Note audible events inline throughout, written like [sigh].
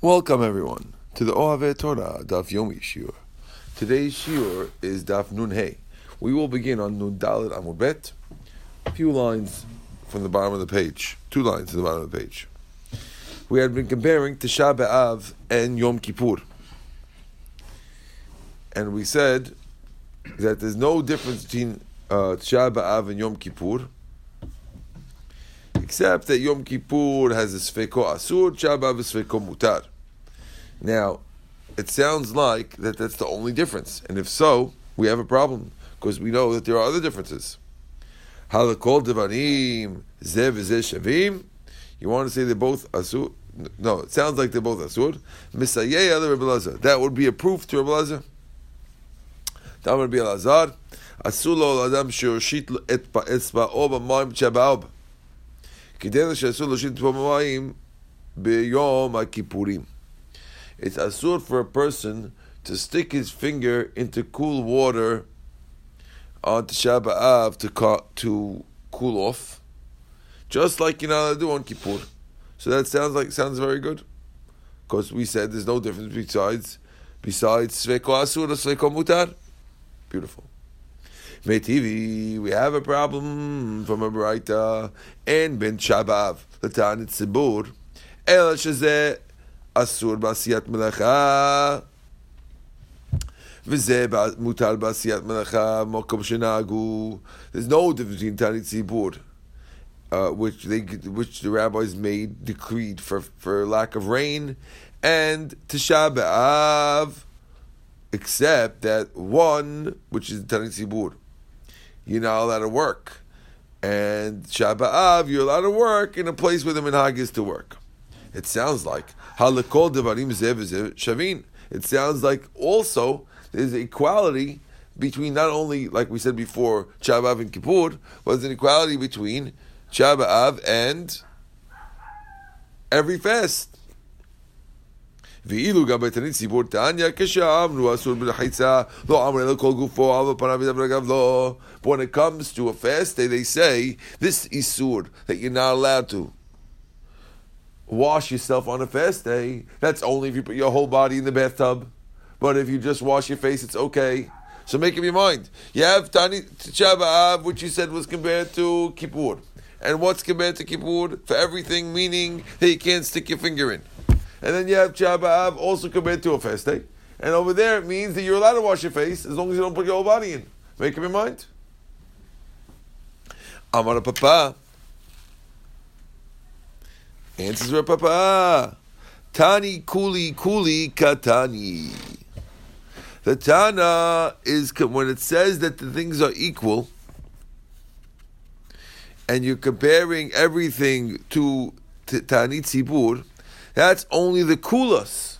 Welcome everyone to the Ohaveh Torah Daf Yomi Shiur. Today's Shiur is Daf Nun Hey. We will begin on Nun Dalet Amud Bet, a few lines from the bottom of the page, two lines to the bottom of the page. We had been comparing Tisha B'Av and Yom Kippur, and we said that there's no difference between uh, Tisha B'Av and Yom Kippur except that Yom Kippur has a Sfeko Asur, Shabbat is Sfeko Mutar. Now, it sounds like that that's the only difference, and if so, we have a problem because we know that there are other differences. Halakol Devarim Zev Shavim. You want to say they're both Asur? No, it sounds like they're both Asur. Misayeh other Rebbe That would be a proof to Rebbe Lazar. That would be Lazar. Asur lo adam shirshit et ba'etzba'o b'mayim chaba'ob. כדי שאסור להושיט פה מים ביום הכיפורים. It's asur for a person to stick his finger into cool water on Tisha B'Av to, to cool off, just like you're not allowed to do on Kippur. So that sounds like sounds very good, because we said there's no difference besides besides Sveko Asur or Sveko Mutar. Beautiful. Metivi, we have a problem from a Braita and Ben Shabav, the Tanit Sibur, El Shazeh Asur Basiyat Melacha. וזה מוטל בעשיית מלאכה, מקום שנהגו. There's no difference between Tanit Tzibur, uh, which they which the rabbis made decreed for for lack of rain, and Tisha B'Av, except that one, which is Tanit Tzibur, you're not allowed to work. And Shabbat you're allowed to work in a place where the minhag is to work. It sounds like halakol devarim zev shavin. It sounds like also there's equality between not only, like we said before, Shabbat and Kippur, but there's an equality between Shabbat and every fast. ואילו גם בתנית ציבור תניא, כשאמרנו אסור ברחיצה, לא אמר אלא כל גופו, על פניו ידבר רגב לא. But when it comes to a fast day, they say, this isur, that you're not allowed to wash yourself on a fast day. That's only if you put your whole body in the bathtub. But if you just wash your face, it's okay. So make up your mind. You have Tani Tisha which you said was compared to Kippur. And what's compared to Kippur? For everything, meaning that you can't stick your finger in. And then you have Shabbat also compared to a fast day. And over there it means that you're allowed to wash your face as long as you don't put your whole body in. Make up your mind. Amar Papa. Answers were Papa. Tani kuli kuli katani. The Tana is when it says that the things are equal, and you're comparing everything to Tani Tzibur, that's only the kulas,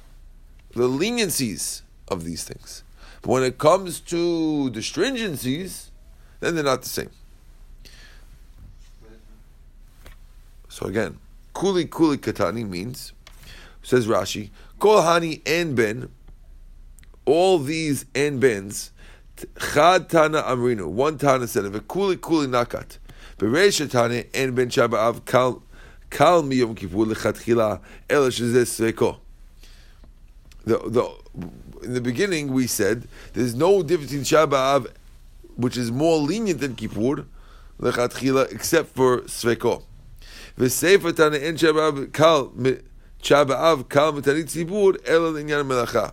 the leniencies of these things. But when it comes to the stringencies, then they're not the same. So again, kuli kuli katani means, says Rashi, kol hani en ben, all these en bens, chad tana amrinu, one tana said of kuli kuli nakat, beresha tana en ben shaba'av kal Kal miyom kippur lechatchila ela shezesreko. The, the, in the beginning, we said there's no difference in Shabbat, which is more lenient than Kippur, lechatchila, except for Sveko. V'sefer tana en Shabbat kal Shabbat kal mitanit zibur ela l'inyan melacha.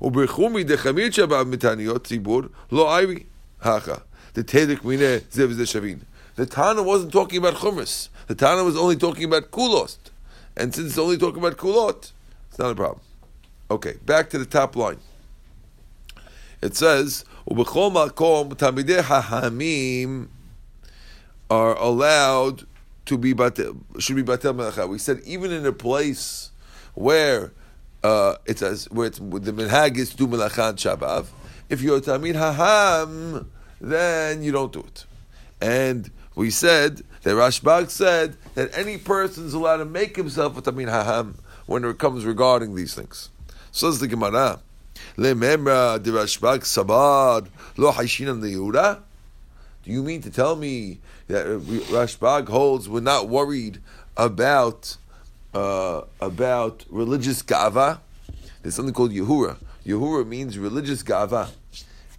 Uberchumi dechamir Shabbat mitaniot zibur lo ayri hacha. The Tedek mineh zev zeshavin. The Tana wasn't talking about Chumas. The Tana was only talking about kulost. And since it's only talking about kulot, it's not a problem. Okay, back to the top line. It says, "Ubechol makom tamidei hahamim are allowed to be batel, should be batel melacha." We said even in a place where uh, it says where it's the minhag is do melacha Shabbat. If you're tamid haham, then you don't do it. And we said that Rashbag said that any person is allowed to make himself a tamin haham when it comes regarding these things. So, Says the Gemara, "Lememra de Rashbag sabad lo haishinan Yehuda." Do you mean to tell me that Rashbag holds we're not worried about uh, about religious gava. There's something called Yehura. Yehura means religious gava.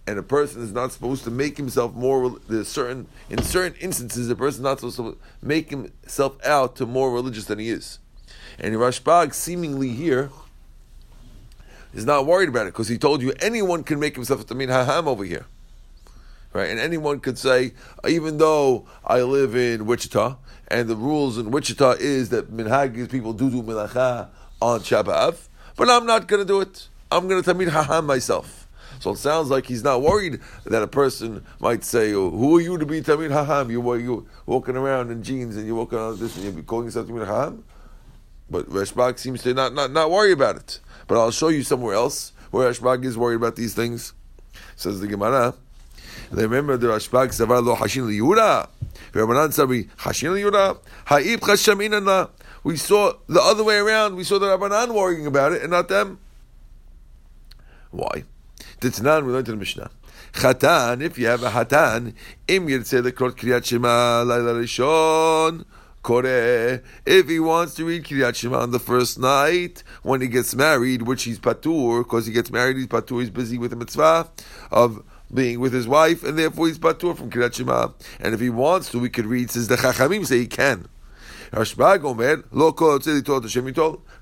And a person is not supposed to make himself more. There's certain in certain instances, a person is not supposed to make himself out to more religious than he is. And Rashbag seemingly here is not worried about it because he told you anyone can make himself a Tamid Haham over here. Right? And anyone could say, even though I live in Wichita, and the rules in Wichita is that Minhag people do do Milacha on Shabbat, but I'm not going to do it. I'm going to Tamid Haham myself. So it sounds like he's not worried that a person might say, oh, "Who are you to be Tamid Haham? You you walking around in jeans and you're walking on this and you're calling yourself Tamid Haham." But Rashbag seems to not, not not worry about it. But I'll show you somewhere else where Rashbag is worried about these things. Says the Gemara. They remember the Rashbag Savar lo Hashin liyura. Rabbanan Sabri Hashin liyura. Ha'ib chashaminana. We saw the other way around. We saw the Rabbanan worrying about it and not them. Why? Titnan, we learned in the Mishnah. Chatan, if you have a hatan, im yirtzeh lekrot kriyat shema laila rishon, kore. If he wants to read kriyat shema on the first night, when he gets married, which he's patur, because he gets married, he's patur, he's busy with the mitzvah of being with his wife, and therefore he's patur from kriyat shema. And if he wants to, we could read, says the chachamim say he can. Rashbag Omer, lo kol told Hashem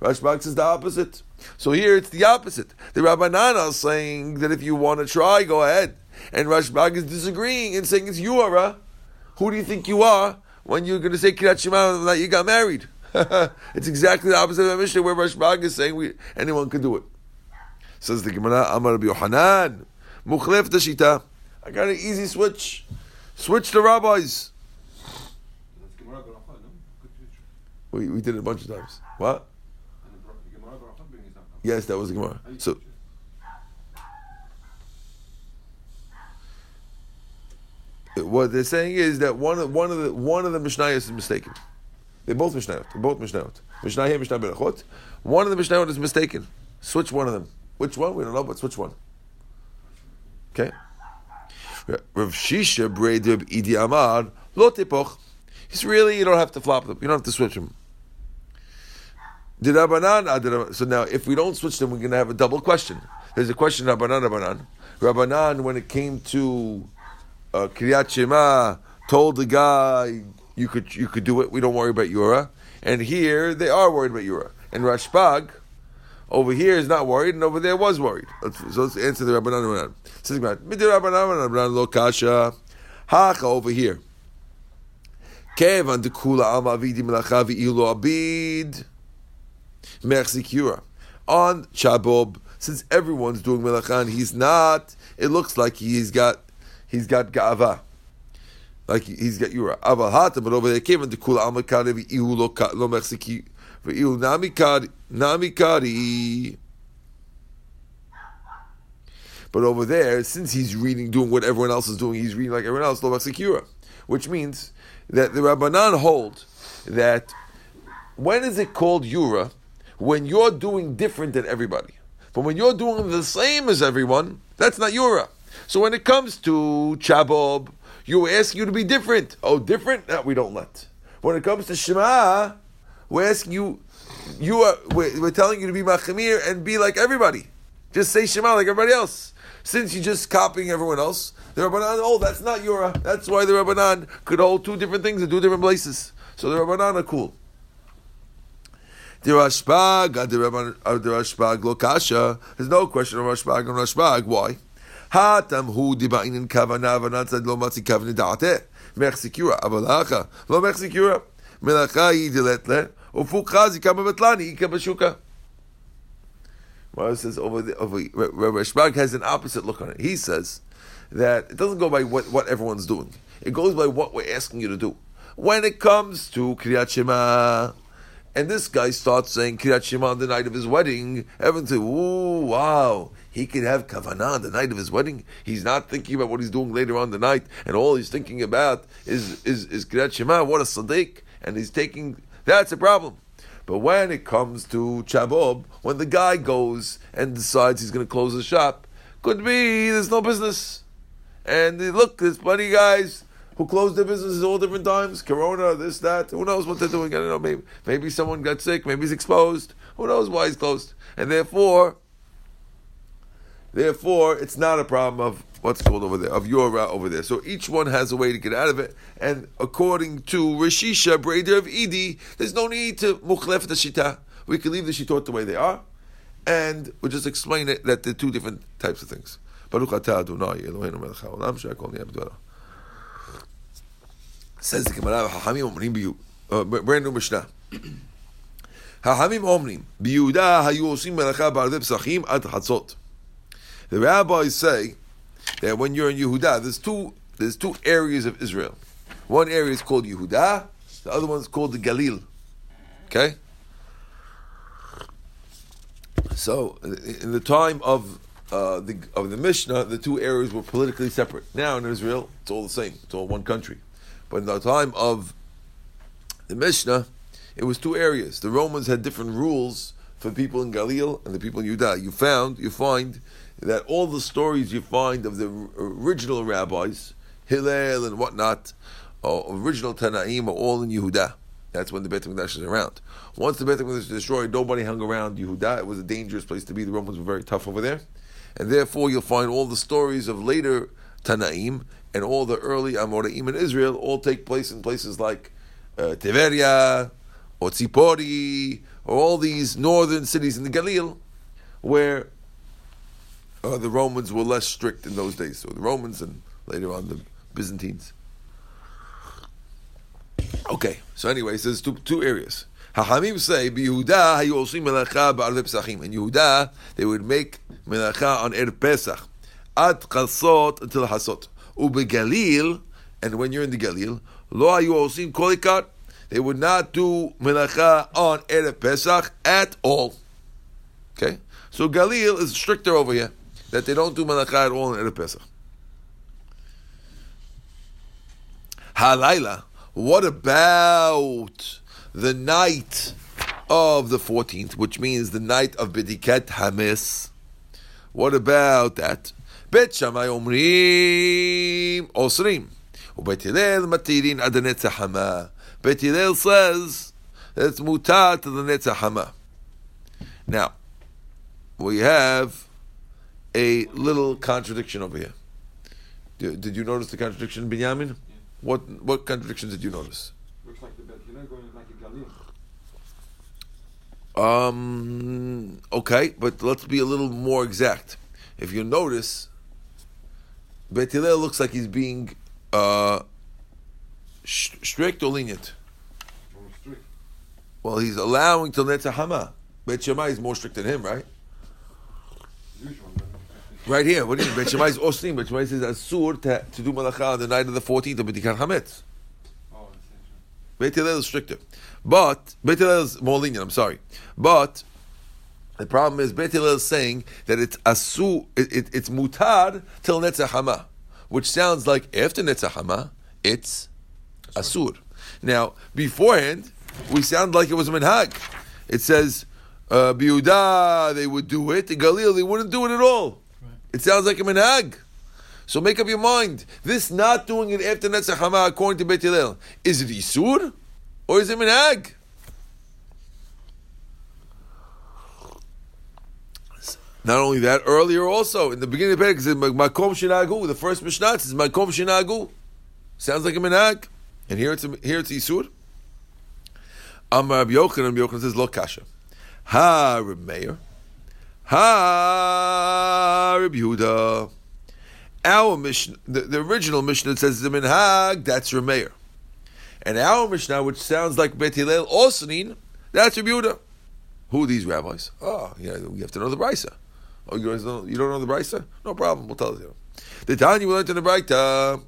Rashbag says the opposite. So here it's the opposite. The Rabbanan is saying that if you want to try, go ahead. And Rashbag is disagreeing and saying it's you Yuara. Who do you think you are when you're going to say Kirat Shema that you got married? [laughs] it's exactly the opposite of the Mishnah where Rashbag is saying we, anyone can do it. Says the Gemara, Amar Rabbi Yohanan, Mukhlef Tashita. I got an easy switch. Switch the rabbis. We, we did it a bunch of times. What? Yes, that was the Gemara. So. What they're saying is that one of one of the one of the Mishnayos is mistaken. They're both Mishnayot. They're both Mishnayot. Mishnah here, Mishnah Berachot. One of the Mishnayot is mistaken. Switch one of them. Which one? We don't know, but switch one. Okay. Rav Shisha Bredib Idi Amar Lo. He's really you don't have to flop them. You don't have to switch them. Dirabanan, so now if we don't switch them, we're going to have a double question. There's a question, Rabbanan, Rabbanan. Rabbanan, when it came to uh, Kriyat Shema, told the guy, you could you could do it, we don't worry about Yura. And here, they are worried about Yura. And Rashbag, over here is not worried, and over there was worried. So let's answer the Rabbanan, Rabbanan. Says Rabbanan, Rabbanan, lo kasha, hacha over here. Kevan melacha v'ilu abid. Mechzikura. On Chabob, since everyone's doing melachan, he's not. It looks like he's got he's got gava, like he's got yura. Aval hata, but over there came into kula amakari v'ihu lo namikari. But over there, since he's reading, doing what everyone else is doing, he's reading like everyone else, lo mechzikura, which means that the Rabbanan hold that when is it called yura? When you're doing different than everybody. But when you're doing the same as everyone, that's not Yura. So when it comes to Chabob, you ask you to be different. Oh, different? No, we don't let. When it comes to Shema, we're asking you, you are, we're, we're telling you to be Machamir and be like everybody. Just say Shema like everybody else. Since you're just copying everyone else, the Rabbanan, oh, that's not Yura. That's why the Rabbanan could hold two different things in two different places. So the Rabbanan are cool. There's no question of Rashbag and Rashbag. Why? Hatam hu dibainin kavana v'natzad lo matzi kavni da'ateh. Mech. Avalacha. Lo mech sikura. Melacha yi diletle. Ufukha zikama betlani ika bashuka. Mara says over the, over Rashbag has an opposite look on it. He says that it doesn't go by what, what everyone's doing. It goes by what we're asking you to do. When it comes to Kriyat Shema, and this guy starts saying Kiryat Shema on the night of his wedding. Everyone say, "Ooh, wow, he could have kavanah on the night of his wedding." He's not thinking about what he's doing later on the night, and all he's thinking about is is is Shema. What a sadiq, and he's taking. That's a problem. But when it comes to Chabob, when the guy goes and decides he's going to close the shop, could be there's no business. And look, there's plenty of guys who closed their businesses all different times. Corona, this, that. Who knows what they're doing? I don't know. Maybe, maybe someone got sick. Maybe he's exposed. Who knows why he's closed? And therefore, therefore, it's not a problem of what's called over there, of your route over there. So each one has a way to get out of it. And according to Rishisha, Brader of Edi, there's no need to mukhlef the shita. We can leave the shitot the way they are. And we'll just explain it that they're two different types of things. Atah Adonai Eloheinu melech haolam she'akol niyeh b'dvarav. Says the Gemara, Hachamim omrim biyu. Uh, brand new Mishnah. Hachamim omrim biyuda hayu osim melacha ba'arde psachim ad chatzot. The rabbis say that when you're in Yehuda, there's two there's two areas of Israel. One area is called Yehuda, the other one is called the Galil. Okay? So, in the time of uh, the of the Mishnah, the two areas were politically separate. Now in Israel, it's all the same. It's all one country. But in the time of the Mishnah, it was two areas. The Romans had different rules for people in Galil and the people in Judah. You found, you find that all the stories you find of the original rabbis, Hillel and whatnot, uh, original Tanaim, are all in Yehuda. That's when the Beit HaMikdash is around. Once the Beit HaMikdash is destroyed, nobody hung around Yehuda. It was a dangerous place to be. The Romans were very tough over there. And therefore, you'll find all the stories of later Tanaim and all the early Amoraim in Israel all take place in places like uh, Tiberia or Tzipori or all these northern cities in the Galil where uh, the Romans were less strict in those days. So the Romans and later on the Byzantines. Okay, so anyway, so there's two, two areas. Hachamim say, "Yehuda hayu melacha ba'arve pesachim." In Yehuda, they would make melacha on er Pesach, ad chasot until hasot. Ubegalil, and when you're in the Galil, lo hayu osim kolikat. They would not do melacha on er Pesach at all. Okay, so Galil is stricter over here that they don't do melacha at all in er Pesach. Halayla. What about the night of the 14th, which means the night of Bediket Hamis. What about that? Bet Shammai Omrim Osrim. ובית הלל מתירין עד הנצח חמה. בית הלל says that it's mutar to the netzach hama. Now, we have a little contradiction over here. Did, did you notice the contradiction, Binyamin? Yeah. What what contradictions did you notice? Looks like the Bet Hillel going like a Galil. Um. Okay, but let's be a little more exact. If you notice, Bet Hillel looks like he's being uh, strict or lenient. More strict. Well, he's allowing till Netzah Hama. Bet Shammai is more strict than him, right? Right here, what do you mean? Bet Shammai is Oslim. Bet Shammai says Asur to, to do Malacha on the night of the 14th of B'tikat Hametz. Oh. Beit Hillel is stricter. But, Beit Hillel is more lenient, I'm sorry. But, the problem is, Beit Hillel is saying that it's asu, it, it, it's mutar till Netzach Hama, which sounds like after Netzach Hama, it's asur. Now, beforehand, we sound like it was a minhag. It says, uh, Biuda, they would do it. In Galil, they wouldn't do it at all. It sounds like a minhag. So make up your mind. This not doing it after Netzach Hama, according to Beit Hillel, is it Isur or is it minhag? Not only that, earlier also in the beginning of the Perek, it says Makom Shinagu. The first Mishnah says Makom Shinagu. Sounds like a minhag, and here it's here it's Isur. Amar Rabbi Yochanan, Rabbi Yochanan says Lo Kasha. Ha Reb Meir. Ha Reb Yehuda. Our Mishnah, the, the original Mishnah says the minhag. That's Reb Meir. And our Mishnah, which sounds like Bet Hillel Osnin, that's Reb Yehuda. Who are these rabbis? Oh, yeah, you have to know the Brisa. Oh, you guys don't, you don't know the Brisa? No problem, we'll tell you. The Tanya we learned in the Brisa.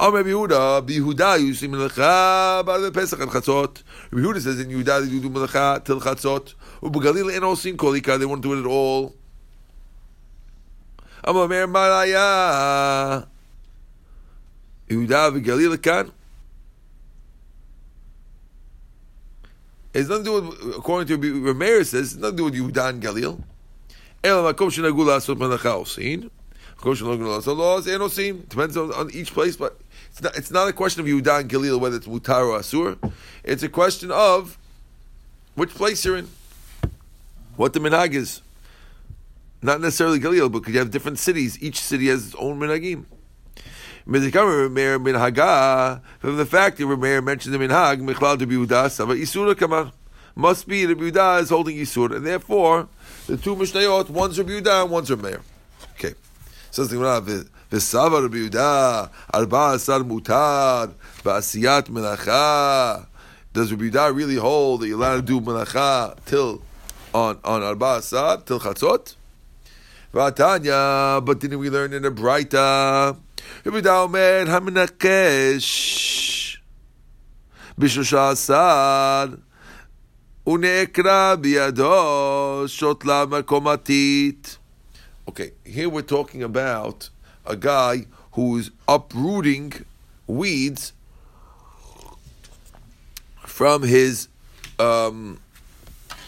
Oh, Rabbi Yehuda, Yehuda, you see melacha by the Pesach and Chatzot. Rabbi Yehuda says in Yehuda they do melacha till Chatzot. Ubegalil and osin kolika, they won't do it at all. Amar Maraya. Yehuda v'Galil kan. It's nothing to do with, according to Rameir says, it's nothing to do with Yehuda and Galil. אלא מקום שנהגו לעשות מלאכה עושים, מקום שנהגו לעשות לא, אז אין עושים. Depends on, on each place, but It's not, it's not a question of Yehuda and Galil whether it's mutar or asur. It's a question of which place you're in, what the minhag is. Not necessarily Galil, because you have different cities. Each city has its own minhagim. From the fact that Rameir mentioned the minhag, Michlal de Yehuda, Sava Isura Kamar. Must be Rabbi Yehuda is holding Isur, and therefore the two Mishnayot, one's Rabbi Yehuda and one's Rameir. Okay. Says the Gemara, V'sava Rabbi Yehuda, Arba Asar Mutar, V'asiyat Melacha. Does Rabbi Yehuda really hold that you're allowed to do Melacha till on, on Arba Asar, till Chatzot? V'atanya, but didn't we learn in the Braita? Rabbi Yehuda Omer, Haminakesh, B'shosha Asar, Shotlama komatit. Okay, here we're talking about a guy who's uprooting weeds from his um,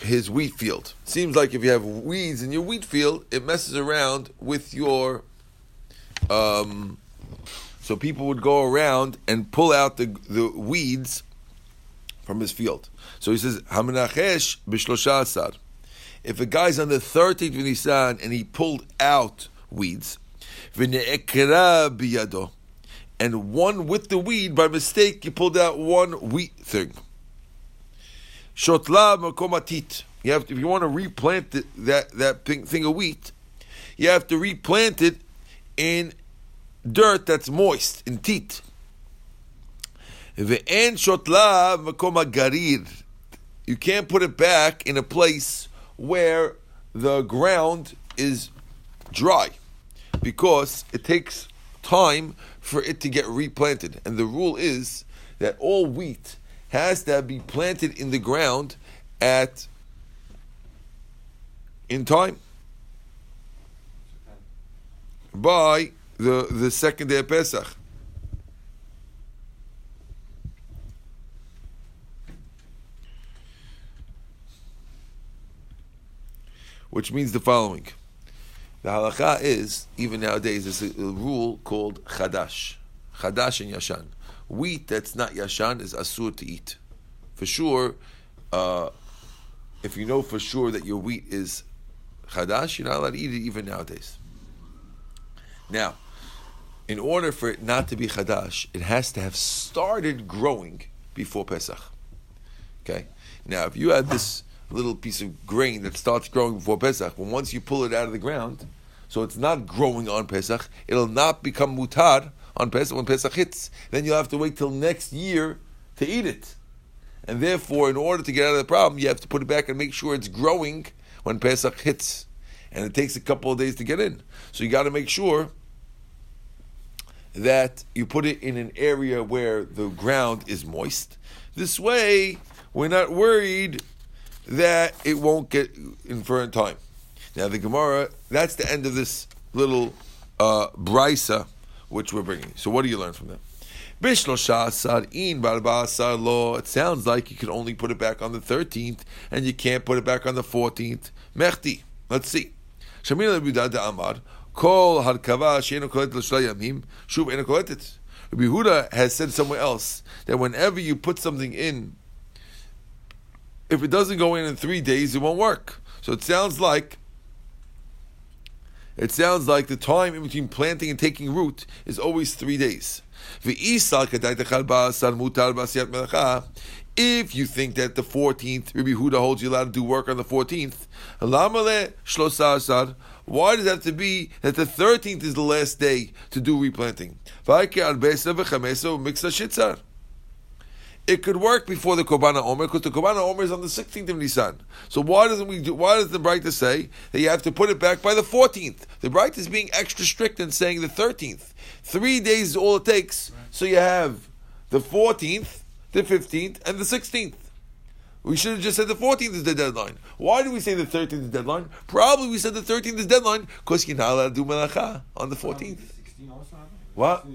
his wheat field. Seems like if you have weeds in your wheat field, it messes around with your. Um, so people would go around and pull out the the weeds from his field. So he says, Haminachesh b'shlosha asar. If a guy's on the 13th of Nisan and he pulled out weeds, v'ne'ekra biyado, and one with the weed, by mistake, you pulled out one wheat thing. Shotla makomatit. You have to, if you want to replant the, that that thing, of wheat, you have to replant it in dirt that's moist, in teat. Ve'en shotla makoma garir. You can't put it back in a place where the ground is dry because it takes time for it to get replanted. And the rule is that all wheat has to be planted in the ground at in time by the the second day of Pesach. Which means the following. The halacha is, even nowadays, there's a, rule called chadash. Chadash and yashan. Wheat that's not yashan is asur to eat. For sure, uh, if you know for sure that your wheat is chadash, you're not allowed to eat it even nowadays. Now, in order for it not to be chadash, it has to have started growing before Pesach. Okay? Now, if you had this little piece of grain that starts growing before Pesach, when once you pull it out of the ground, so it's not growing on Pesach, it'll not become mutar on Pesach when Pesach hits. Then you'll have to wait till next year to eat it. And therefore, in order to get out of the problem, you have to put it back and make sure it's growing when Pesach hits. And it takes a couple of days to get in. So you got to make sure that you put it in an area where the ground is moist. This way, we're not worried that it won't get in for a time. Now the Gemara, that's the end of this little uh, brisa which we're bringing. So what do you learn from that? It sounds like you can only put it back on the 13th and you can't put it back on the 14th. Mechti. Let's see. Shamil Amar. Rabbi Huda has said somewhere else that whenever you put something in if it doesn't go in in three days, it won't work. So it sounds like it sounds like the time in between planting and taking root is always three days. If you think that the 14th, Rabbi Huda holds you allowed to do work on the 14th, why does it have to be that the 13th is the last day to do replanting? It could work before the Kobana Omer because the Kobana Omer is on the 16th of Nisan. So why doesn't we do, why does the Bright say that you have to put it back by the 14th? The Bright is being extra strict and saying the 13th. Three days is all it takes. So you have the 14th, the 15th, and the 16th. We should have just said the 14th is the deadline. Why do we say the 13th is the deadline? Probably we said the 13th is deadline because you're not allowed to do melacha on the 14th. What?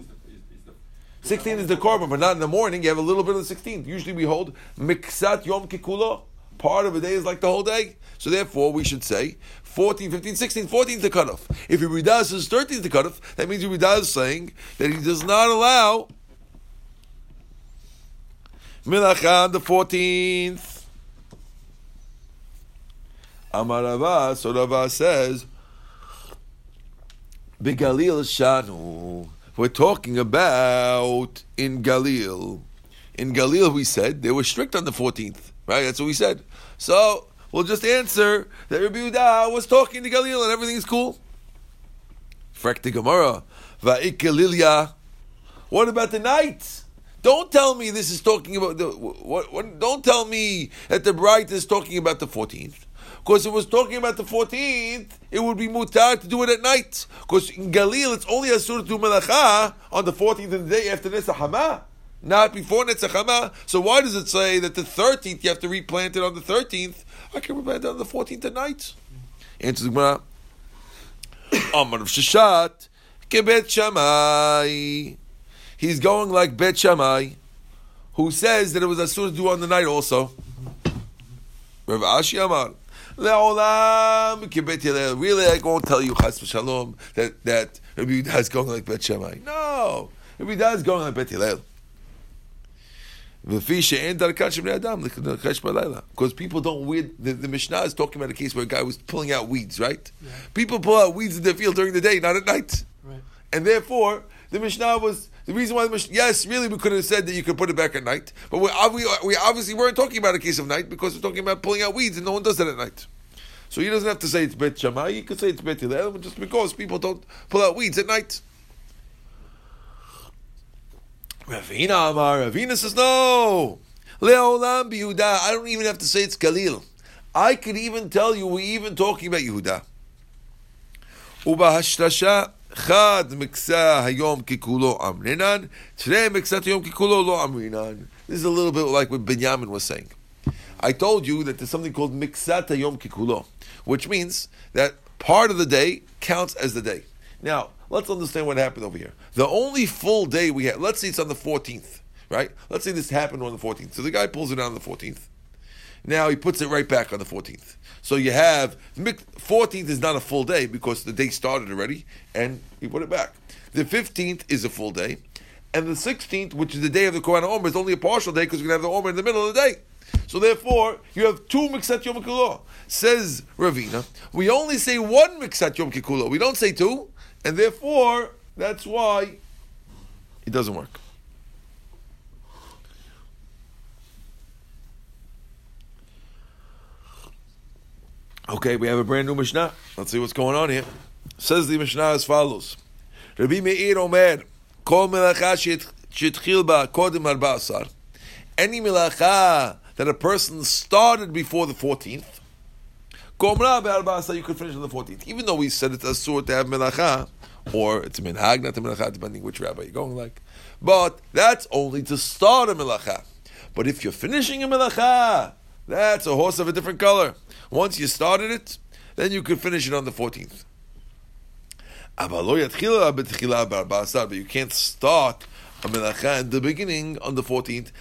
16th is the korban, but not in the morning. You have a little bit of the 16th. Usually we hold miksat yom kikulo. Part of a day is like the whole day. So therefore, we should say 14, 15, 16, 14 is the cutoff. If Yehuda says 13 is the cutoff, that means Yehuda is saying that he does not allow Milacha on the 14th. Amar Rava, so Rava says, Begalil Shanu. We're talking about in Galil. In Galil, we said they were strict on the 14th, right? That's what we said. So we'll just answer that Rabbi Yehuda was talking to Galil and everything's cool. Frek the Gemara. Va'ik What about the night? Don't tell me this is talking about the what, what don't tell me that the bride is talking about the 14th. Because it was talking about the 14th, it would be mutar to do it at night. Because in Galil, it's only asur to do melacha on the 14th of the day after Netzach not before Netzach Hama. So why does it say that the 13th you have to replant it on the 13th? I can replant it on the 14th at night. Answer the Gemara. [coughs] Amar of Shashat, Kebet Shammai. He's going like Bet Shammai, who says that it was asur to do on the night also. Rav Ashi Amar. Le'olam kibet Really, I won't tell you chas v'shalom that that Rabbi Yehuda is going like Bet Shammai. No, Rabbi Yehuda is going like Bet Hillel. Because people don't weed the, the Mishnah is talking about a case where a guy was pulling out weeds, right? Yeah. People pull out weeds in their field during the day, not at night. Right. And therefore, the Mishnah was the reason why, yes, really, we could have said that you could put it back at night, but we, we obviously weren't talking about a case of night because we're talking about pulling out weeds, and no one does that at night. So he doesn't have to say it's Bet Shammai, he could say it's Bet Hillel, just because people don't pull out weeds at night. Ravina Amar, Ravina says, no! Leolam Yehuda, I don't even have to say it's Galil. I could even tell you we're even talking about Yehuda. Ubahashtasha, Chad miksa hayom kikulo amrinan. Today miksat hayom kikulo lo amrinan. This is a little bit like what Benjamin was saying. I told you that there's something called miksat hayom kikulo, which means that part of the day counts as the day. Now, let's understand what happened over here. The only full day we had, let's say it's on the 14th, right? Let's say this happened on the 14th. So the guy pulls it out on the 14th. Now he puts it right back on the 14th. So you have 14th is not a full day because the day started already, and he put it back. The 15th is a full day, and the 16th, which is the day of the Kohen Omer, is only a partial day because you're going to have the Omer in the middle of the day. So therefore, you have two Miksat Yom Kikulo. Says Ravina, we only say one Miksat Yom Kikulo. We don't say two, and therefore, that's why it doesn't work. Okay, we have a brand new Mishnah. Let's see what's going on here. Says the Mishnah as follows. Rabbi Meir Omer, Kol melacha shitchil ba kodim arba Any melacha that a person started before the 14th, Gomra be'arba you could finish on the 14th. Even though we said it's asur to have melacha, or it's minhag, not melacha, depending which rabbi you're going like. But that's only to start a melacha. But if you're finishing a melacha, that's a horse of a different color. Once you started it, then you could finish it on the 14th. But you can't start a melacha in the beginning on the 14th,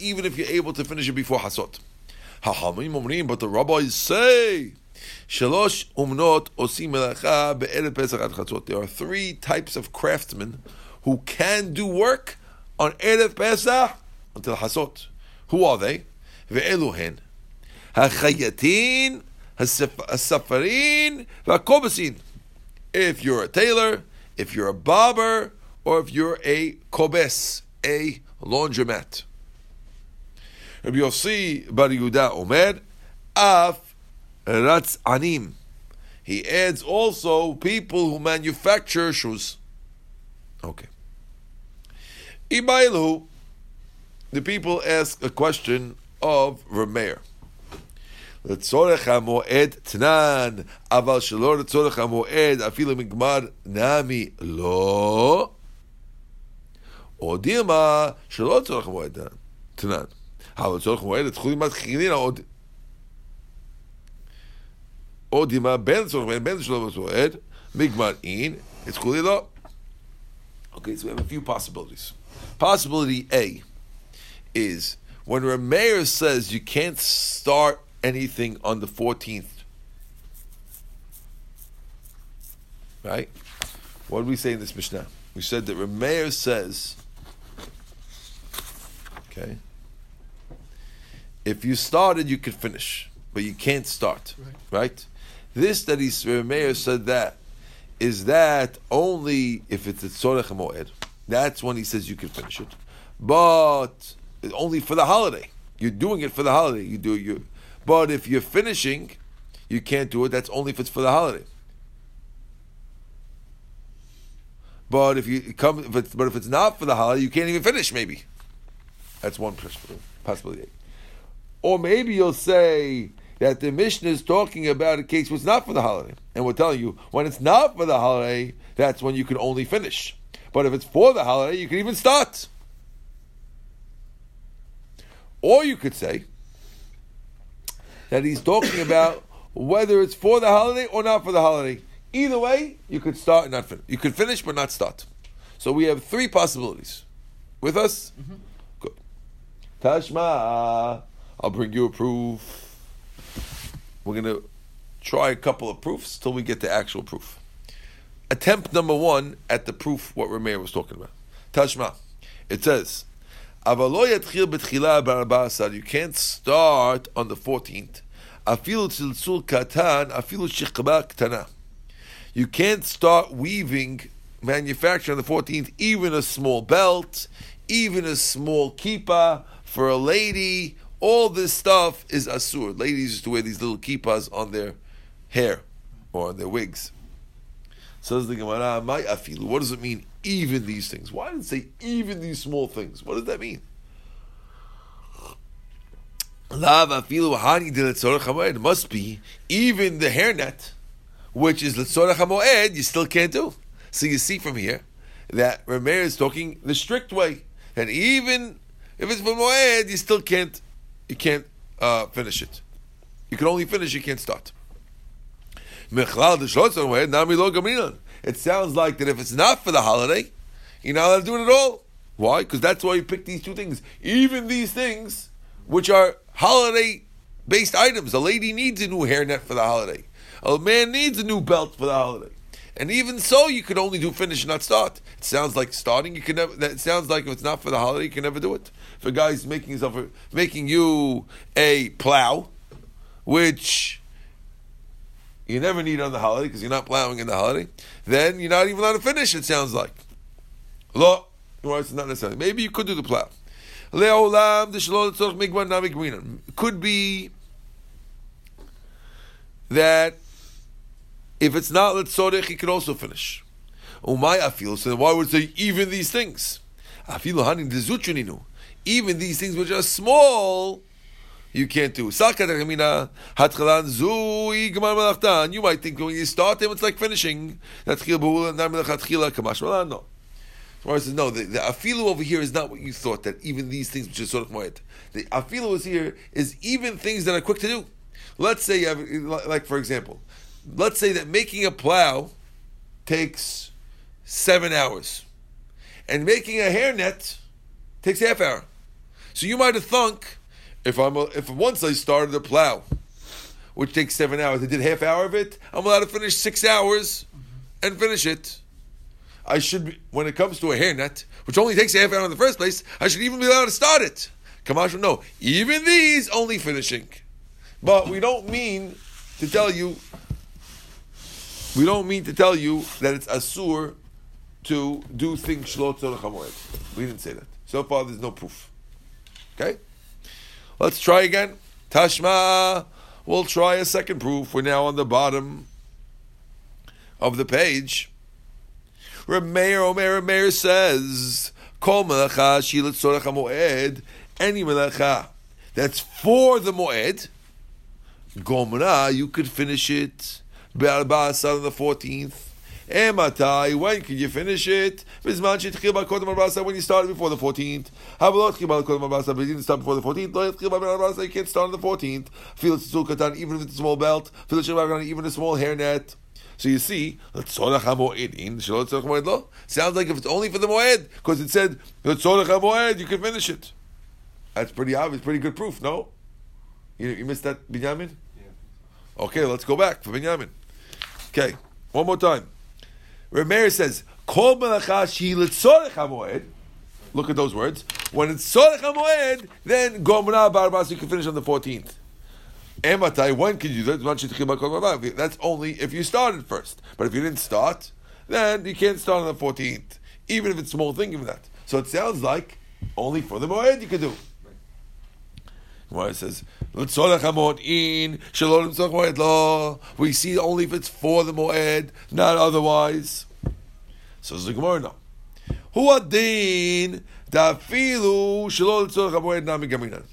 even if you're able to finish it before Hasot. But the rabbis say, There are three types of craftsmen who can do work on Erev Pesach until Hasot. Who are they? Ve'eluhen. Hachayatin, Hasafarin, Vakobasin. If you're a tailor, if you're a barber, or if you're a kobes, a laundromat. Rabbi Yossi Bar Yehuda Omer, Af Ratz Anim. He adds also people who manufacture shoes. Okay. Ibailu, the people ask a question of Rameir. לצורך המועד תנן, אבל שלא לצורך המועד אפילו מגמר נמי לא. או דימה שלא לצורך המועד תנן. אבל לצורך המועד התחולים מתחילים עוד או דימה בין לצורך המועד בין שלא לצורך המועד מגמר אין, התחולי לא. Okay, so we have a few possibilities. Possibility A is when Rameir says you can't start anything on the 14th. Right? What did we say in this Mishnah? We said that Rameir says Okay. If you started, you could finish, but you can't start. Right. Right. This that he's Meir said that is that only if it's a tzorech moed. That's when he says you can finish it, but only for the holiday. You're doing it for the holiday. You do you, but if you're finishing, you can't do it. That's only if it's for the holiday. But if you come, if it's, but if it's not for the holiday, you can't even finish. Maybe that's one possibility. Or maybe you'll say that the Mishnah is talking about a case it's not for the holiday, and we're telling you when it's not for the holiday, that's when you can only finish. But if it's for the holiday, you can even start. Or you could say that he's talking about whether it's for the holiday or not for the holiday. Either way, you could start and not finish. You could finish but not start. So we have three possibilities. With us? Mm-hmm. Good. Tashma, I'll bring you a proof. We're going to try a couple of proofs till we get the actual proof. Attempt number one at the proof what Rameir was talking about. Tashma. It says, You can't start on the 14th. Afilu tzilzul katan, afilu shikhba ktana. You can't start weaving, manufacturing on the 14th, even a small belt, even a small kippah for a lady. All this stuff is asur. Ladies used to wear these little kippahs on their hair or on their wigs. Says the Gemara, my afilu. What does it mean, even these things? Why did it say even these small things? What does that mean? It must be even the hairnet, which is letzorach hamoed, you still can't do. So you see from here that Rameir is talking the strict way, and even if it's for moed, you still can't, you can't uh, finish it. You can only finish, you can't start. It sounds like that if it's not for the holiday, you're not allowed to do it at all. Why? Because that's why you pick these two things. Even these things, which are holiday based items. A lady needs a new hairnet for the holiday. A man needs a new belt for the holiday. And even so, you could only do finish, not start. It sounds like starting. You can never. That sounds like if it's not for the holiday, you can never do it. If a guy's making himself, making you a plow, which you never need on the holiday because you're not plowing in the holiday, then you're not even allowed to finish. It sounds like. Lo, well, it's not necessarily. Maybe you could do the plow. Could be that if it's not letzorech, he can also finish. Umay afil. So why would say even these things? Afilu hanin. Even these things which are small, you can't do. Melachtan. You might think when you start them, it's like finishing. No. Gemara says no. The, the afilu over here is not what you thought. That even these things which are sort of moed. The afilu is here is even things that are quick to do. Let's say have, like for example, let's say that making a plow takes seven hours, and making a hairnet takes half hour. So you might have thunk if I'm a, if once I started a plow, which takes seven hours, I did half hour of it. I'm allowed to finish six hours and finish it. I should be when it comes to a hairnet, which only takes a half hour in the first place. I should even be allowed to start it. Kamash, no, even these only finishing. But we don't mean to tell you. We don't mean to tell you that it's asur to do things shlot We didn't say that. So far, there's no proof. Okay. Let's try again. Tashma. We'll try a second proof. We're now on the bottom of the page. Rameir Omer Rameir says, Kol melacha shilat tzorach hamoed, any melacha that's for the moed, gomra, you could finish it, be'arba on the 14th, Ematai, when can you finish it? Bizman shitchil b'kodem arbasa, when you started before the 14th. Havelot chil b'kodem arbasa, but you didn't start before the 14th. Lo yitchil b'arbasa, you can't start on the 14th. Feel tzul katan, even if it's a small belt. Feel it's even a small hairnet. So you see, sounds like if it's only for the moed, because it said you can finish it. That's pretty obvious, pretty good proof, no? You, you missed that, Binyamin? Yeah. Okay, let's go back for Binyamin. Okay, one more time. Rameir says. Look at those words. When it's Tzorech HaMoed, then Gomra Barbas, you can finish on the 14th. Ematai, when can you do that? That's only if you started first. But if you didn't start, then you can't start on the 14th. Even if it's small, thing, of that. So it sounds like only for the Moed you can do. Why it says, we see only if it's for the Moed, not otherwise. So the Gemara no. Hu adin dafilu shelo l'tzorach hamoed nami gaminan.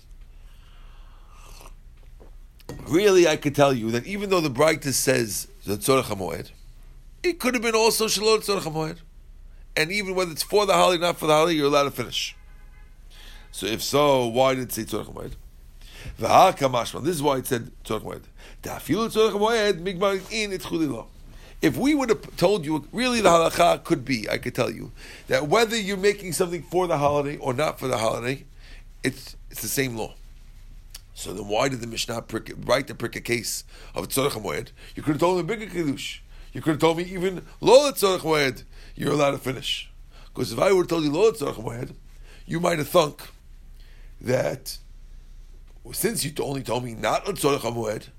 Really, I could tell you that even though the Brightus says the tzorach hamoed, it could have been also shelo tzorach hamoed, and even whether it's for the holiday, not for the holiday, you're allowed to finish. So if so, why did it say tzorach hamoed? This is why it said tzorach tzorach chulilo. If we would have told you, really the halacha could be, I could tell you, that whether you're making something for the holiday or not for the holiday, it's it's the same law. So then why did the Mishnah prick, write the prick a case of Tzorech HaMoed? You could have told me bigger Kiddush. You could have told me even Lo Tzorech HaMoed, you're allowed to finish. Because if I would have told you Lo Tzorech HaMoed, you might have thunk that well, since you only told me not Tzorech HaMoed,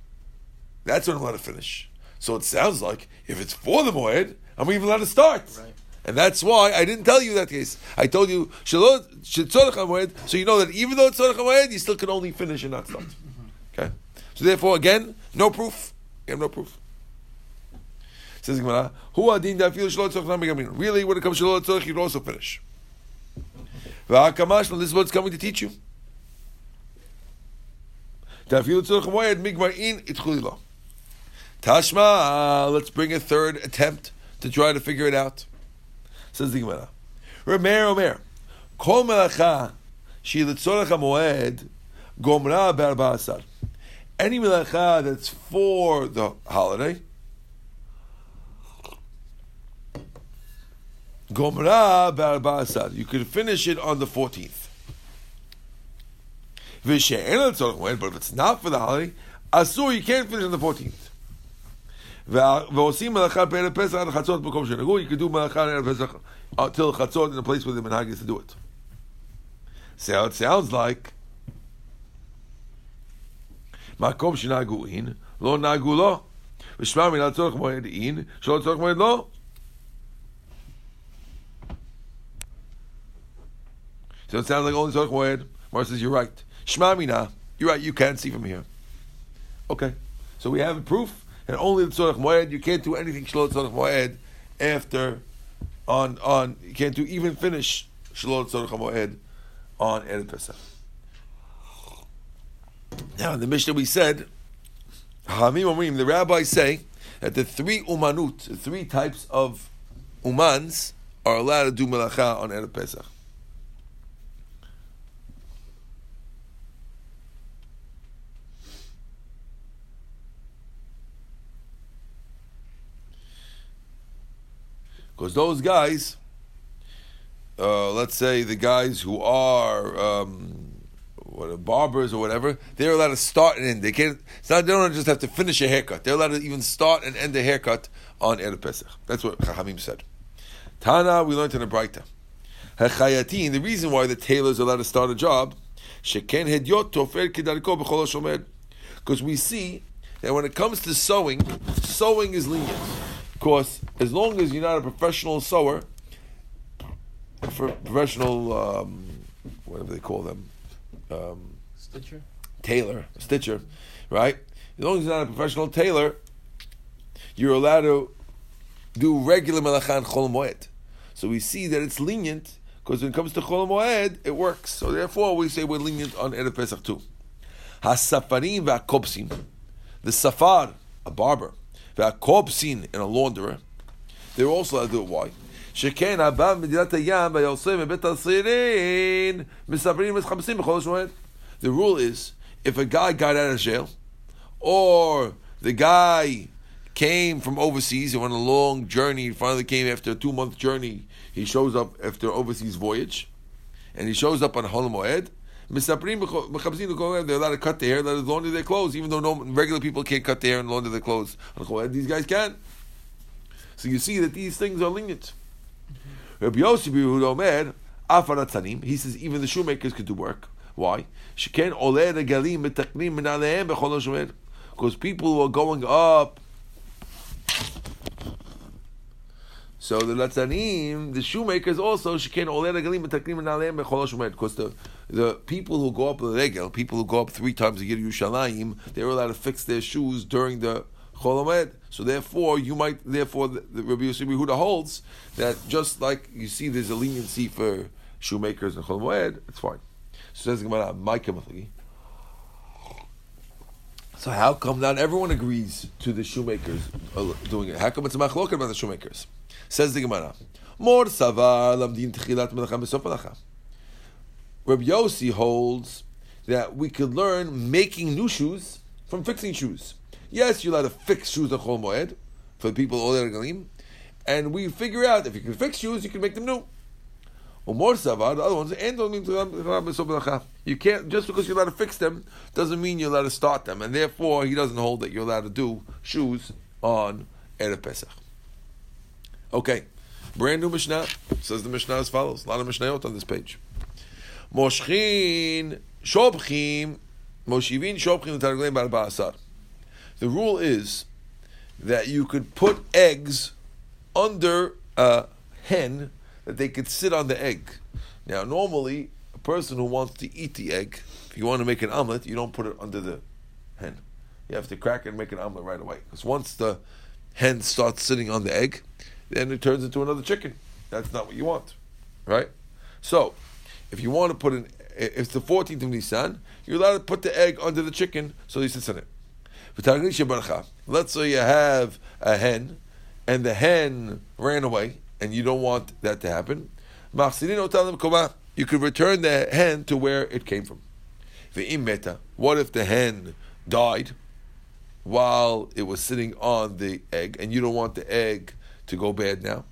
that's when I'm allowed to finish. So it sounds like if it's for the Moed, I'm even allowed to start. Right. And that's why I didn't tell you that case. I told you Shalot Tzorech HaMoed, so you know that even though it's Tzorech HaMoed, you still can only finish and not start. Mm-hmm. Okay? So therefore, again, no proof. Again, no proof. Says Gemara, Hu adin da'afil Shalot Gamin. Really, when it comes to Shalot Tzorech, you also finish. This is what it's coming to teach you. Tashma, let's bring a third attempt to try to figure it out. Says the Gemara. Romer, Omer, Kol melacha she letzorach hamoed gomra be'arba asar. Any melacha that's for the holiday, gomra be'arba asar. You can finish it on the 14th. V'she'en letzorach hamoed, but if it's not for the holiday, asur, you can't finish on the 14th. ועושים מלאכה בערב פסח עד חצות במקום שנגעו, you can do מלאכה ערב פסח until חצות in a place where the minhag is to do it. See how it sounds like מקום שנהגו אין, לא נהגו לו, ושמע מן הצורך מועד אין, שלא צורך מועד לא. So it sounds like only tzorach moed. Mar says you're right. Shema mina, you're right. You can't see from here. Okay, so we have a proof and only the tzorach moed. You can't do anything shlo tzorach moed after on on. You can't do even finish shlo tzorach moed on erev pesach. Now in the Mishnah we said, the rabbis say that the three umanut, the three types of umans, are allowed to do melacha on erev pesach. Because those guys, uh, let's say the guys who are um, what, barbers or whatever, they're allowed to start and end. They can't. It's not. They don't just have to finish a haircut. They're allowed to even start and end a haircut on Erev Pesach. That's what Chachamim said. Tana, we learned in the Braita. The reason why the tailor is allowed to start a job, sheken tofer b'chol. Because we see that when it comes to sewing, sewing is lenient. Of course, as long as you're not a professional sewer, for professional, um, whatever they call them, um, Stitcher. tailor, stitcher, right? As long as you're not a professional tailor, you're allowed to do regular melacha and chol moed. So we see that it's lenient because when it comes to chol moed, it works. So therefore, we say we're lenient on erev pesach too. Hasafarim v'akobsim, the safar, a barber, v'akobsin, and a launderer, they're also allowed to do it. Why? שכן הבא ממדינת הים והיוצא מבית האסירים מספרים ומתחפשים בחודש מועד. The rule is, if a guy got out of jail, or the guy came from overseas and went on a long journey, he finally came after a two-month journey, he shows up after an overseas voyage, and he shows up on Hol Misaprim they're allowed to cut their hair, allowed to launder their clothes, even though no regular people can't cut their hair and launder their clothes. On Chol Moed, These guys can. So you see that these things are lenient. Mm-hmm. Rabbi Yossi Yehuda Omer, Afaratzanim. He says even the shoemakers could do work. Why? Sheken oleh regalim mitaknim min alehem bechol. Because people who are going up. So the latzanim, the shoemakers also sheken oleh regalim mitaknim min alehem bechol hashomer. Because the the people who go up the regel, people who go up three times a year to Yerushalayim, they're allowed to fix their shoes during the Chol So therefore, you might, therefore, the, the Rabbi Yosef Yehuda holds that just like you see, there's a leniency for shoemakers and Chol Moed, it's fine. So says Gemara, So how come not everyone agrees to the shoemakers uh, doing it? How come it's a machlok about the shoemakers? Says the Gemara, Mor savar lamdin techilat melacham besop Rabbi Yossi holds that we could learn making new shoes from fixing shoes. Yes, you're allowed to fix shoes at Chol Moed for the people all galim, and we figure out if you can fix shoes, you can make them new. Or more savar, the other ones, and don't mean You can't just because you're allowed to fix them doesn't mean you're allowed to start them, and therefore he doesn't hold that you're allowed to do shoes on erev Pesach. Okay, brand new Mishnah says the Mishnah as follows. A lot of Mishnayot on this page. Moshchin shobchim moshivin shobchim l'targleim. The rule is that you could put eggs under a hen that they could sit on the egg. Now, normally, a person who wants to eat the egg, if you want to make an omelet, you don't put it under the hen. You have to crack and make an omelet right away. Because once the hen starts sitting on the egg, then it turns into another chicken. That's not what you want, right? So, if you want to put an, if it's the 14th of Nisan, you're allowed to put the egg under the chicken so he sits in it. Let's say you have a hen, and the hen ran away, and you don't want that to happen. You could return the hen to where it came from. What if the hen died while it was sitting on the egg, and you don't want the egg to go bad now?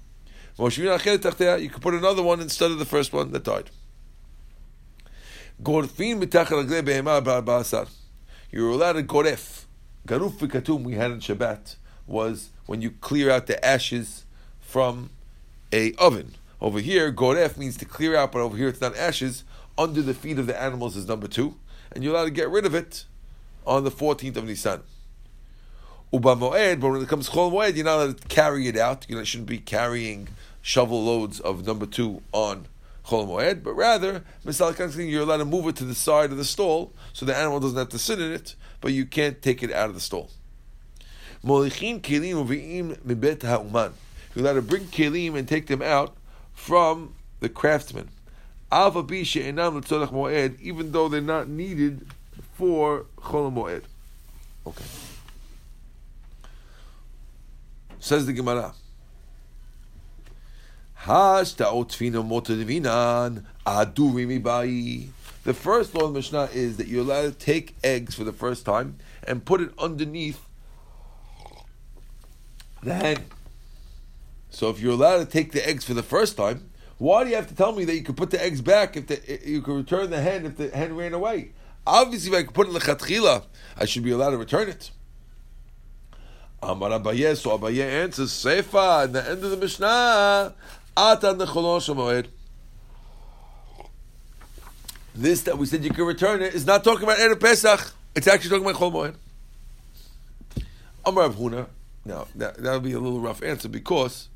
You could put another one instead of the first one that died. You're allowed to goref. Garuf v'katum we had in Shabbat was when you clear out the ashes from a oven. Over here, goref means to clear out, but over here it's not ashes. Under the feet of the animals is number two, and you're allowed to get rid of it on the 14th of Nisan. Uba moed, but when it comes to chol moed, you're not allowed to carry it out. You know, shouldn't be carrying shovel loads of number two on chol moed, but rather, you're allowed to move it to the side of the stall so the animal doesn't have to sit in it, but you can't take it out of the stall. Molichin kelim uviim mibet ha'uman. You're allowed to bring kelim and take them out from the craftsman. Alpha bisha enam l'tzorach moed, even though they're not needed for chol moed. Okay. Says the Gemara. The first law of Mishnah is that you're allowed to take eggs for the first time and put it underneath the hen. So if you're allowed to take the eggs for the first time, why do you have to tell me that you can put the eggs back if the, you can return the hen if the hen ran away? Obviously, if I can put it in the I should be allowed to return it. Amar Abaye, so Abaye answers, Sefa, at the end of the Mishnah, Atan Moed. This that we said you can return it is not talking about Erev Pesach. It's actually talking about Chol Moed. Amar Huna. Now, that, that would be a little rough answer because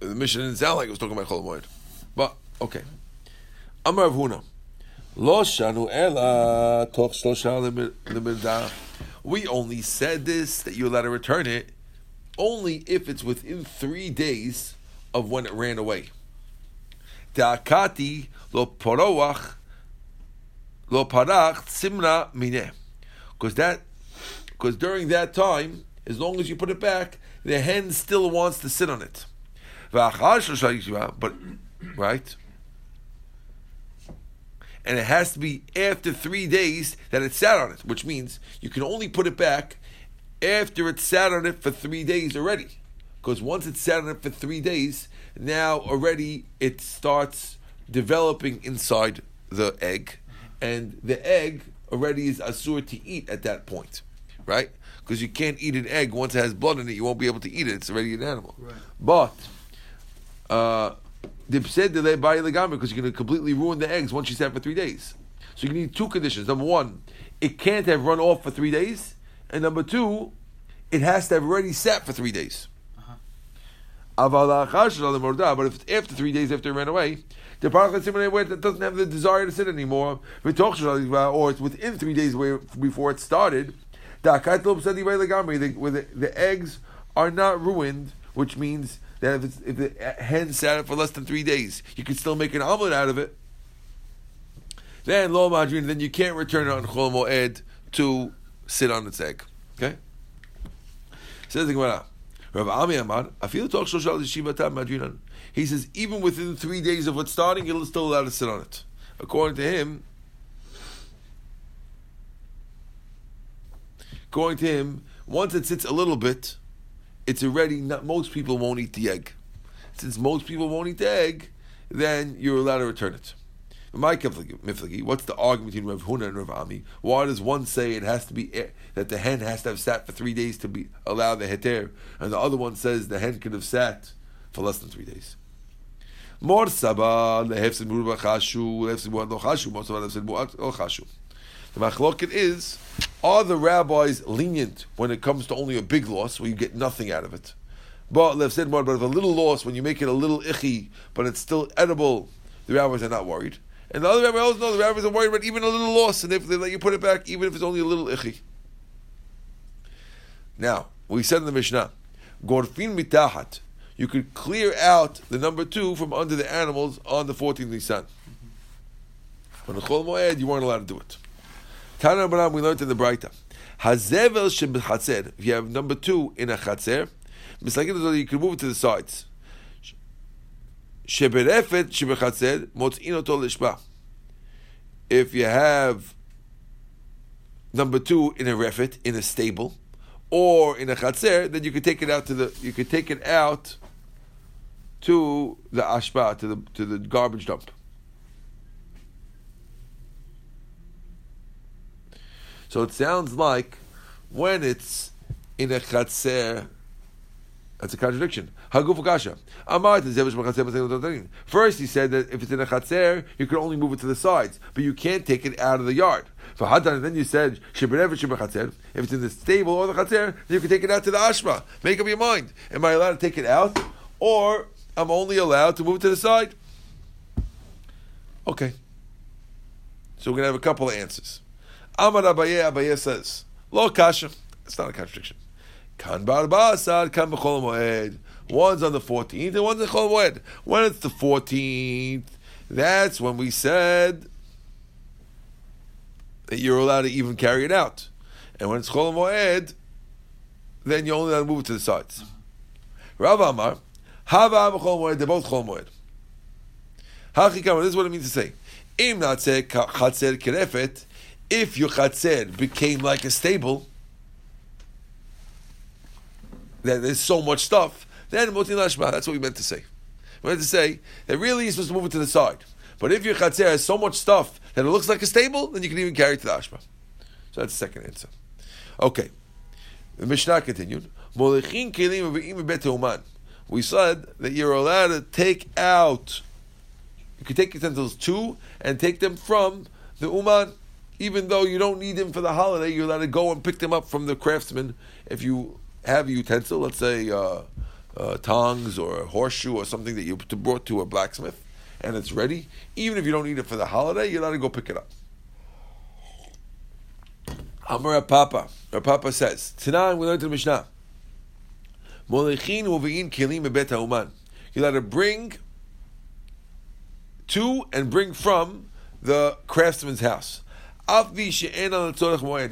the Mishnah didn't sound like it was talking about Chol. But, okay. Amar Huna. We only said this that you're allowed to return it only if it's within three days of when it ran away. Ta'akati lo paroach lo parach simna mineh. Because that, because during that time, as long as you put it back, the hen still wants to sit on it. But right and it has to be after three days that it sat on it, which means you can only put it back after it sat on it for three days already. Because once it's sat on it for three days, now already it starts developing inside the egg, and the egg already is asur to eat at that point. right? Because you can't eat an egg once it has blood in it. You won't be able to eat it. It's already an animal. Right. But uh, the said delay by legamri because you're going to completely ruin the eggs once you sat for three days. So you need two conditions. Number one, it can't have run off for three days, and number two, it has to have already sat for three days. Uh-huh. But if it's after three days after it ran away, the parachat simonei where it doesn't have the desire to sit anymore, or it's within three days before it started, the, the, the, the eggs are not ruined, which means that if, it's, if the hen sat it for less than three days, you can still make an omelet out of it. Then lo madrin, then you can't return it on chol moed to sit on its egg. Okay. Says the Gemara. Rav Ami Amar, feel talk shoshal yeshiva tam madrinan. He says even within three days of it starting, it'll still allow to sit on it. According to him, according to him, once it sits a little bit, it's already not. Most people won't eat the egg. Since most people won't eat the egg, then you're allowed to return it. My miflagi, what's the argument between Rav Huna and Rav Ami? Why does one say it has to be eh, that the hen has to have sat for three days to be allow the heter, and the other one says the hen could have sat for less than three days? Mor saba lehefsid muruba chashu lehefsid muad lo chashu most of lehefsid muad lo chashu. The machloket is: Are the rabbis lenient when it comes to only a big loss where you get nothing out of it? But lehefsid muad, but if a little loss when you make it a little ichi, but it's still edible, the rabbis are not worried. And the other rabbis know the rabbis are worried about even a little loss, and if they let you put it back, even if it's only a little ichi. Now, we said in the Mishnah, Gorfin mitahat, you could clear out the number two from under the animals on the 14th Nisan. On the Chol Moed, you weren't allowed to do it. Tana Baram, we learned in the Braita. Hazevel shebchatzer, if you have number two in a chatzer, you can move it to the sides. Sheberefet shebechatzer motzin oto lishba. If you have number two in a refet in a stable, or in a chatzer, then you could take it out to the you could take it out to the ashba to the to the garbage dump. So it sounds like when it's in a chatzer, that's a contradiction. First, he said that if it's in a chatzer, you can only move it to the sides, but you can't take it out of the yard. For hadan, then you said if it's in the stable or the chatzer, then you can take it out to the ashma. Make up your mind. Am I allowed to take it out, or I'm only allowed to move it to the side? Okay. So we're gonna have a couple of answers. Amar Abaye Abaye says, Lo kasha. It's not a contradiction. Kan bar ba'asad, kan b'chol moed. One's on the 14th and one's on chol moed. When it's the 14th, that's when we said that you're allowed to even carry it out. And when it's chol moed, then you only to move it to the sides. Rav Amar, hava b'chol moed, they're both chol moed. Hachikam, this is what it means to say. Im say chatzer kerefet, if your chatzer became like a stable, that there's so much stuff, then motin lashma. That's what we meant to say. We meant to say that really you're supposed to move it to the side. But if your chatzer has so much stuff that it looks like a stable, then you can even carry it to the ashma. So that's the second answer. Okay. The Mishnah continued. We said that you're allowed to take out. You can take utensils too and take them from the uman even though you don't need them for the holiday, you're allowed to go and pick them up from the craftsman. If you have a utensil, let's say uh, uh, tongs or a horseshoe or something that you brought to a blacksmith, and it's ready, even if you don't need it for the holiday, you're allowed to go pick it up. Amar Papa, our Papa says, tonight we learned the Mishnah. Ha'uman. You're allowed to bring to and bring from the craftsman's house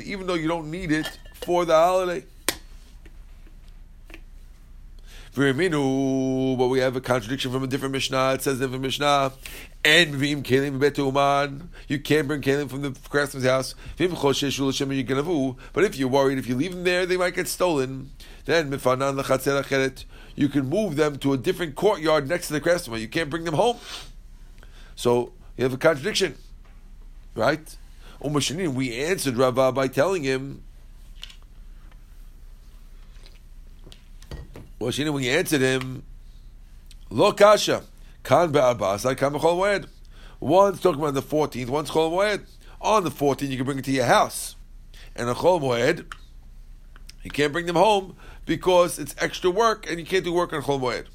even though you don't need it for the holiday. But we have a contradiction from a different Mishnah. It says in the Mishnah, and v'im kelim betuman. You can't bring kelim from the craftsman's house. But if you're worried, if you leave them there, they might get stolen. Then you can move them to a different courtyard next to the craftsman. You can't bring them home. So you have a contradiction, right? We answered Rava by telling him. We answered him. Lo kasha, kan be'abbas, kan b'chol. One's talking about the 14th, one's chol Moed On the 14th, you can bring it to your house. And a chol Moed, you can't bring them home because it's extra work and you can't do work on chol Moed.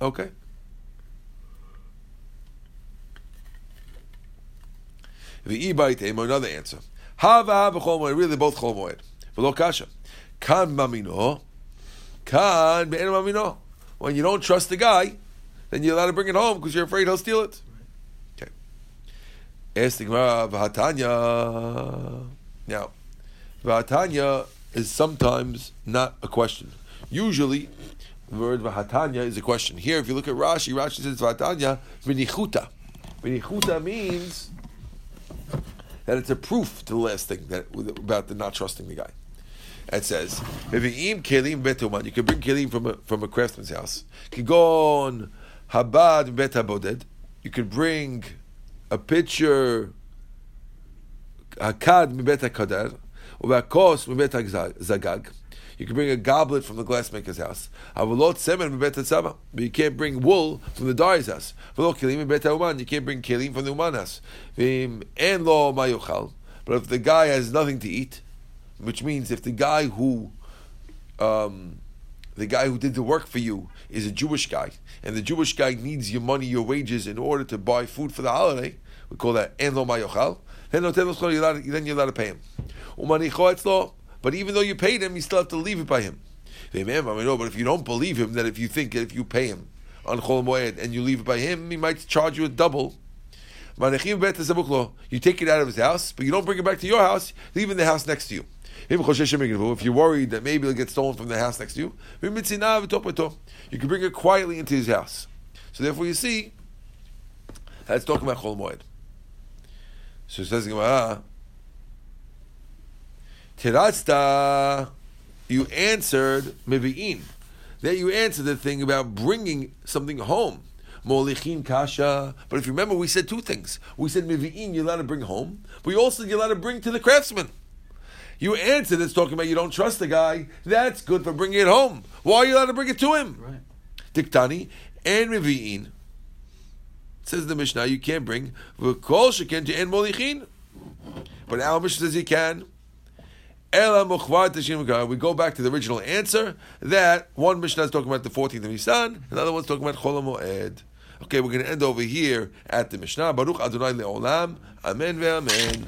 Okay? The e-bite another answer. Hava b'chol moed, really both chol moed. V'lo kasha. Kan mamino, kan be'en mamino. When you don't trust the guy, then you're allowed to bring it home because you're afraid he'll steal it. Okay. Ask the Gemara, v'hatanya. Now, v'hatanya is sometimes not a question. Usually, the word v'hatanya is a question. Here, if you look at Rashi, Rashi says v'hatanya v'nichuta. V'nichuta means that it's a proof to the last thing that about the not trusting the guy. It says, if you "Mevi'im kelim betuman." You can bring kelim from a from a craftsman's house. Kigon habad bet haboded. You could bring a pitcher hakad mibet hakader, ubakos mibet zagag. You can bring a goblet from the glassmaker's house. But you can't bring wool from the dyer's house. You can't bring kelim from the uman house. But if the guy has nothing to eat, which means if the guy who um, the guy who did the work for you is a Jewish guy, and the Jewish guy needs your money, your wages, in order to buy food for the holiday, we call that en lo mayochal. Then you're allowed to pay him. But even though you paid him, you still have to leave it by him. I mean, no, But if you don't believe him, that if you think that if you pay him on Chol Moed and you leave it by him, he might charge you a double. You take it out of his house, but you don't bring it back to your house. Leave it in the house next to you. If you're worried that maybe it'll get stolen from the house next to you, you can bring it quietly into his house. So therefore, you see, that's talking about Chol Moed. So it says Gemara, you answered Mevi'in. That you answered the thing about bringing something home. Molichin kasha. But if you remember, we said two things. We said Mevi'in, you're allowed to bring home, but you also you're allowed to bring to the craftsman. You answered it's talking about you don't trust the guy. That's good for bringing it home. Why are you allowed to bring it to him? Right. Diktani and Revi'in. Says the Mishnah, you can't bring V'kol sheken to en molichin. But our Mishnah says you can. We go back to the original answer that one Mishnah is talking about the 14th of Nisan, another one's talking about Chol Moed. Okay, we're going to end over here at the Mishnah. Baruch Adonai le'olam. Amen ve'amen.